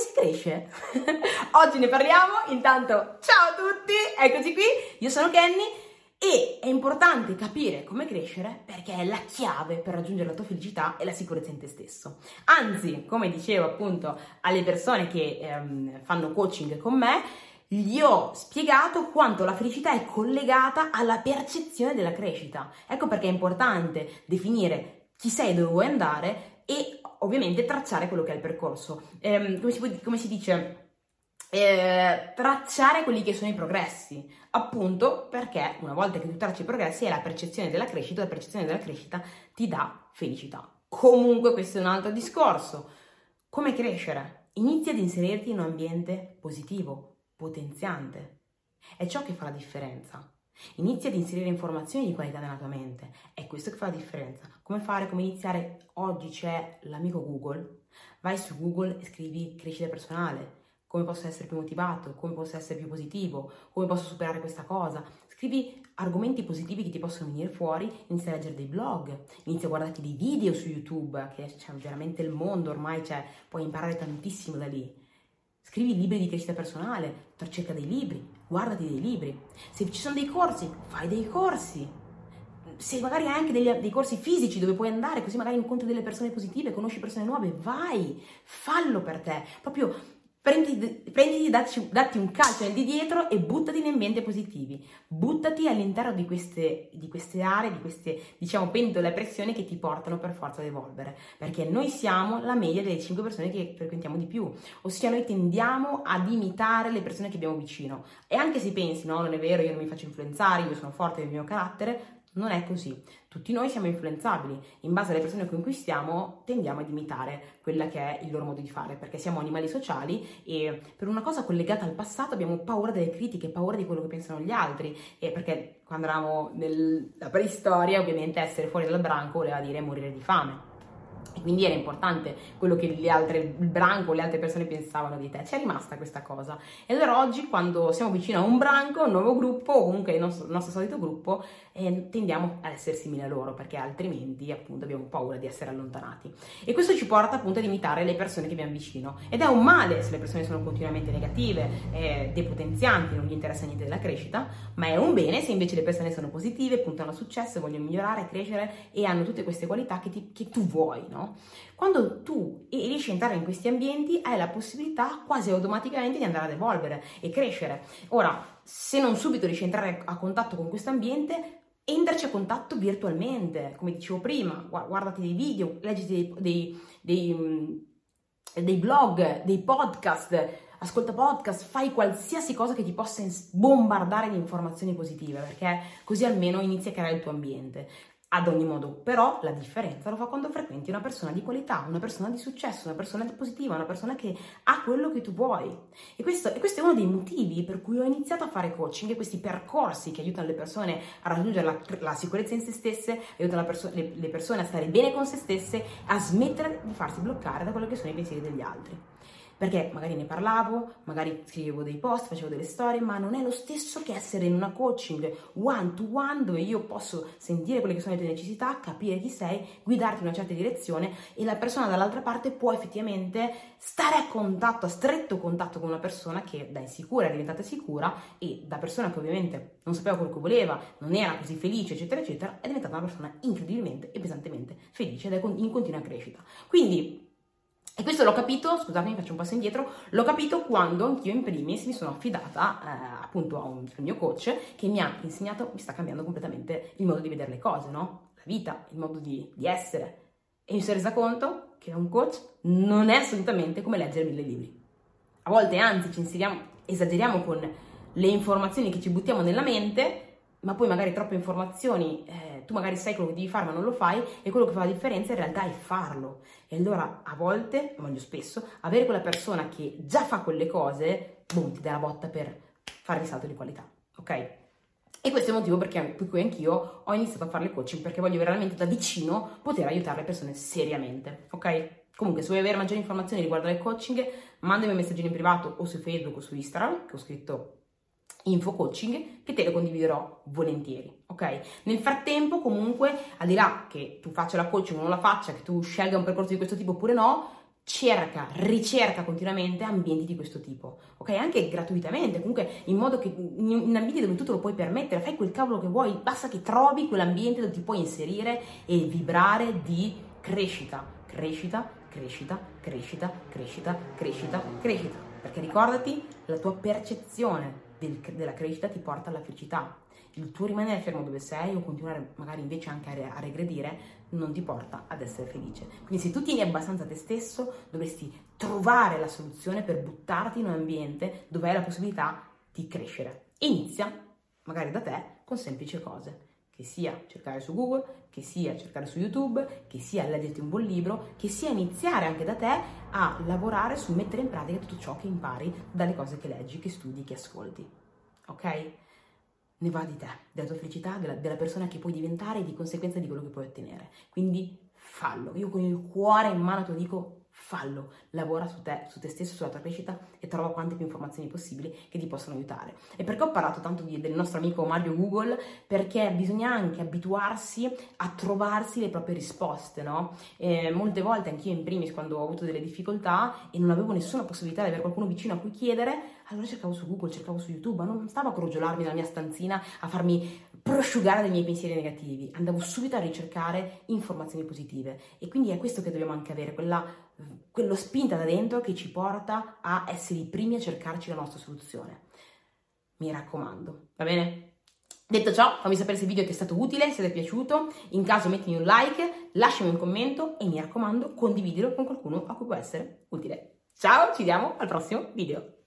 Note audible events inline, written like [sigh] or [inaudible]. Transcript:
si cresce? [laughs] Oggi ne parliamo, intanto ciao a tutti, eccoci qui, io sono Kenny e è importante capire come crescere perché è la chiave per raggiungere la tua felicità e la sicurezza in te stesso. Anzi, come dicevo appunto alle persone che ehm, fanno coaching con me, gli ho spiegato quanto la felicità è collegata alla percezione della crescita. Ecco perché è importante definire chi sei e dove vuoi andare e ovviamente tracciare quello che è il percorso. Ehm, come, si, come, si, dice? Eh, tracciare quelli che sono i progressi, appunto perché una volta che tu tracci i progressi è la percezione della crescita, la percezione della crescita ti dà felicità. Comunque questo è un altro discorso. Come crescere? Inizia ad inserirti in un ambiente positivo, potenziante. È ciò che fa la differenza. Inizia ad inserire informazioni di qualità nella tua mente. È questo che fa la differenza. Come fare, come iniziare? Oggi c'è l'amico Google. Vai su Google e scrivi crescita personale. Come posso essere più motivato? Come posso essere più positivo? Come posso superare questa cosa? Scrivi argomenti positivi che ti possono venire fuori, inizia a leggere dei blog, inizia a guardarti dei video su YouTube, che c'è veramente il mondo ormai, cioè, puoi imparare tantissimo da lì. Scrivi libri di crescita personale, cerca dei libri, guardati dei libri. Se ci sono dei corsi, fai dei corsi. Se magari hai anche degli, dei corsi fisici dove puoi andare, così magari incontri delle persone positive, conosci persone nuove, vai, fallo per te. Proprio Prenditi, prenditi datti, datti, un calcio nel di dietro e buttati in ambienti positivi. Buttati all'interno di queste, di queste aree, di queste, diciamo, pendole a pressione che ti portano per forza ad evolvere. Perché noi siamo la media delle 5 persone che frequentiamo di più. Ossia, noi tendiamo ad imitare le persone che abbiamo vicino. E anche se pensi, no, non è vero, io non mi faccio influenzare, io sono forte nel mio carattere, non è così. Tutti noi siamo influenzabili. In base alle persone con cui stiamo, tendiamo ad imitare quella che è il loro modo di fare, perché siamo animali sociali e per una cosa collegata al passato abbiamo paura delle critiche, paura di quello che pensano gli altri. E perché quando eravamo nella preistoria, ovviamente essere fuori dal branco voleva dire morire di fame. E quindi era importante quello che le altre, il branco, le altre persone pensavano di te. C'è rimasta questa cosa. E allora oggi, quando siamo vicino a un branco, un nuovo gruppo, o comunque il nostro, il nostro solito gruppo, eh, tendiamo ad essere simili a loro, perché altrimenti appunto abbiamo paura di essere allontanati. E questo ci porta appunto ad imitare le persone che abbiamo vicino. Ed è un male se le persone sono continuamente negative, eh, depotenzianti, non gli interessa niente della crescita, ma è un bene se invece le persone sono positive, puntano a successo, vogliono migliorare, crescere e hanno tutte queste qualità che, ti, che tu vuoi, no? Quando tu riesci a entrare in questi ambienti hai la possibilità quasi automaticamente di andare ad evolvere e crescere. Ora, se non subito riesci a entrare a contatto con questo ambiente, entraci a contatto virtualmente, come dicevo prima, guardati dei video, leggiti dei, dei, dei, dei blog, dei podcast, ascolta podcast, fai qualsiasi cosa che ti possa bombardare di informazioni positive, perché così almeno inizi a creare il tuo ambiente. Ad ogni modo, però, la differenza lo fa quando frequenti una persona di qualità, una persona di successo, una persona positiva, una persona che ha quello che tu vuoi. E questo, e questo è uno dei motivi per cui ho iniziato a fare coaching e questi percorsi che aiutano le persone a raggiungere la, la sicurezza in se stesse, aiutano perso- le, le persone a stare bene con se stesse, a smettere di farsi bloccare da quello che sono i pensieri degli altri perché magari ne parlavo, magari scrivevo dei post, facevo delle storie, ma non è lo stesso che essere in una coaching one to one dove io posso sentire quelle che sono le tue necessità, capire chi sei, guidarti in una certa direzione e la persona dall'altra parte può effettivamente stare a contatto, a stretto contatto con una persona che da insicura è diventata sicura e da persona che ovviamente non sapeva quello che voleva, non era così felice, eccetera, eccetera, è diventata una persona incredibilmente e pesantemente felice ed è in continua crescita. Quindi e questo l'ho capito, scusatemi, faccio un passo indietro, l'ho capito quando anch'io in primis mi sono affidata eh, appunto a un, mio coach che mi ha insegnato, mi sta cambiando completamente il modo di vedere le cose, no? La vita, il modo di, di essere. E mi sono resa conto che un coach non è assolutamente come leggere mille libri. A volte anzi ci inseriamo, esageriamo con le informazioni che ci buttiamo nella mente ma poi magari troppe informazioni, eh, tu magari sai quello che devi fare ma non lo fai e quello che fa la differenza in realtà è farlo. E allora a volte, o meglio spesso, avere quella persona che già fa quelle cose, boom, ti dà la botta per fare il salto di qualità, ok? E questo è il motivo per cui anch'io ho iniziato a fare le coaching, perché voglio veramente da vicino poter aiutare le persone seriamente, ok? Comunque, se vuoi avere maggiori informazioni riguardo al coaching, mandami un messaggino in privato o su Facebook o su Instagram, che ho scritto info coaching che te lo condividerò volentieri, ok? Nel frattempo comunque, al di là che tu faccia la coaching o non la faccia, che tu scelga un percorso di questo tipo oppure no, cerca, ricerca continuamente ambienti di questo tipo, ok? Anche gratuitamente, comunque in modo che in ambienti dove tu te lo puoi permettere, fai quel cavolo che vuoi, basta che trovi quell'ambiente dove ti puoi inserire e vibrare di crescita, crescita, crescita, crescita, crescita, crescita, crescita. Perché ricordati, la tua percezione del, della crescita ti porta alla felicità. Il tuo rimanere fermo dove sei o continuare magari invece anche a, a regredire non ti porta ad essere felice. Quindi se tu tieni abbastanza te stesso, dovresti trovare la soluzione per buttarti in un ambiente dove hai la possibilità di crescere. Inizia, magari da te, con semplici cose che sia cercare su Google, che sia cercare su YouTube, che sia leggerti un buon libro, che sia iniziare anche da te a lavorare su mettere in pratica tutto ciò che impari dalle cose che leggi, che studi, che ascolti. Ok? Ne va di te, della tua felicità, della, della persona che puoi diventare e di conseguenza di quello che puoi ottenere. Quindi fallo. Io con il cuore in mano te lo dico, fallo, lavora su te, su te stesso, sulla tua crescita e trova quante più informazioni possibili che ti possono aiutare. E perché ho parlato tanto di, del nostro amico Mario Google? Perché bisogna anche abituarsi a trovarsi le proprie risposte, no? E molte volte anch'io in primis quando ho avuto delle difficoltà e non avevo nessuna possibilità di avere qualcuno vicino a cui chiedere, allora cercavo su Google, cercavo su YouTube, ma non stavo a crogiolarmi nella mia stanzina a farmi prosciugare dei miei pensieri negativi, andavo subito a ricercare informazioni positive e quindi è questo che dobbiamo anche avere, quella, quello spinta da dentro che ci porta a essere i primi a cercarci la nostra soluzione. Mi raccomando, va bene? Detto ciò, fammi sapere se il video ti è stato utile, se ti è piaciuto, in caso mettimi un like, lasciami un commento e mi raccomando condividilo con qualcuno a cui può essere utile. Ciao, ci vediamo al prossimo video.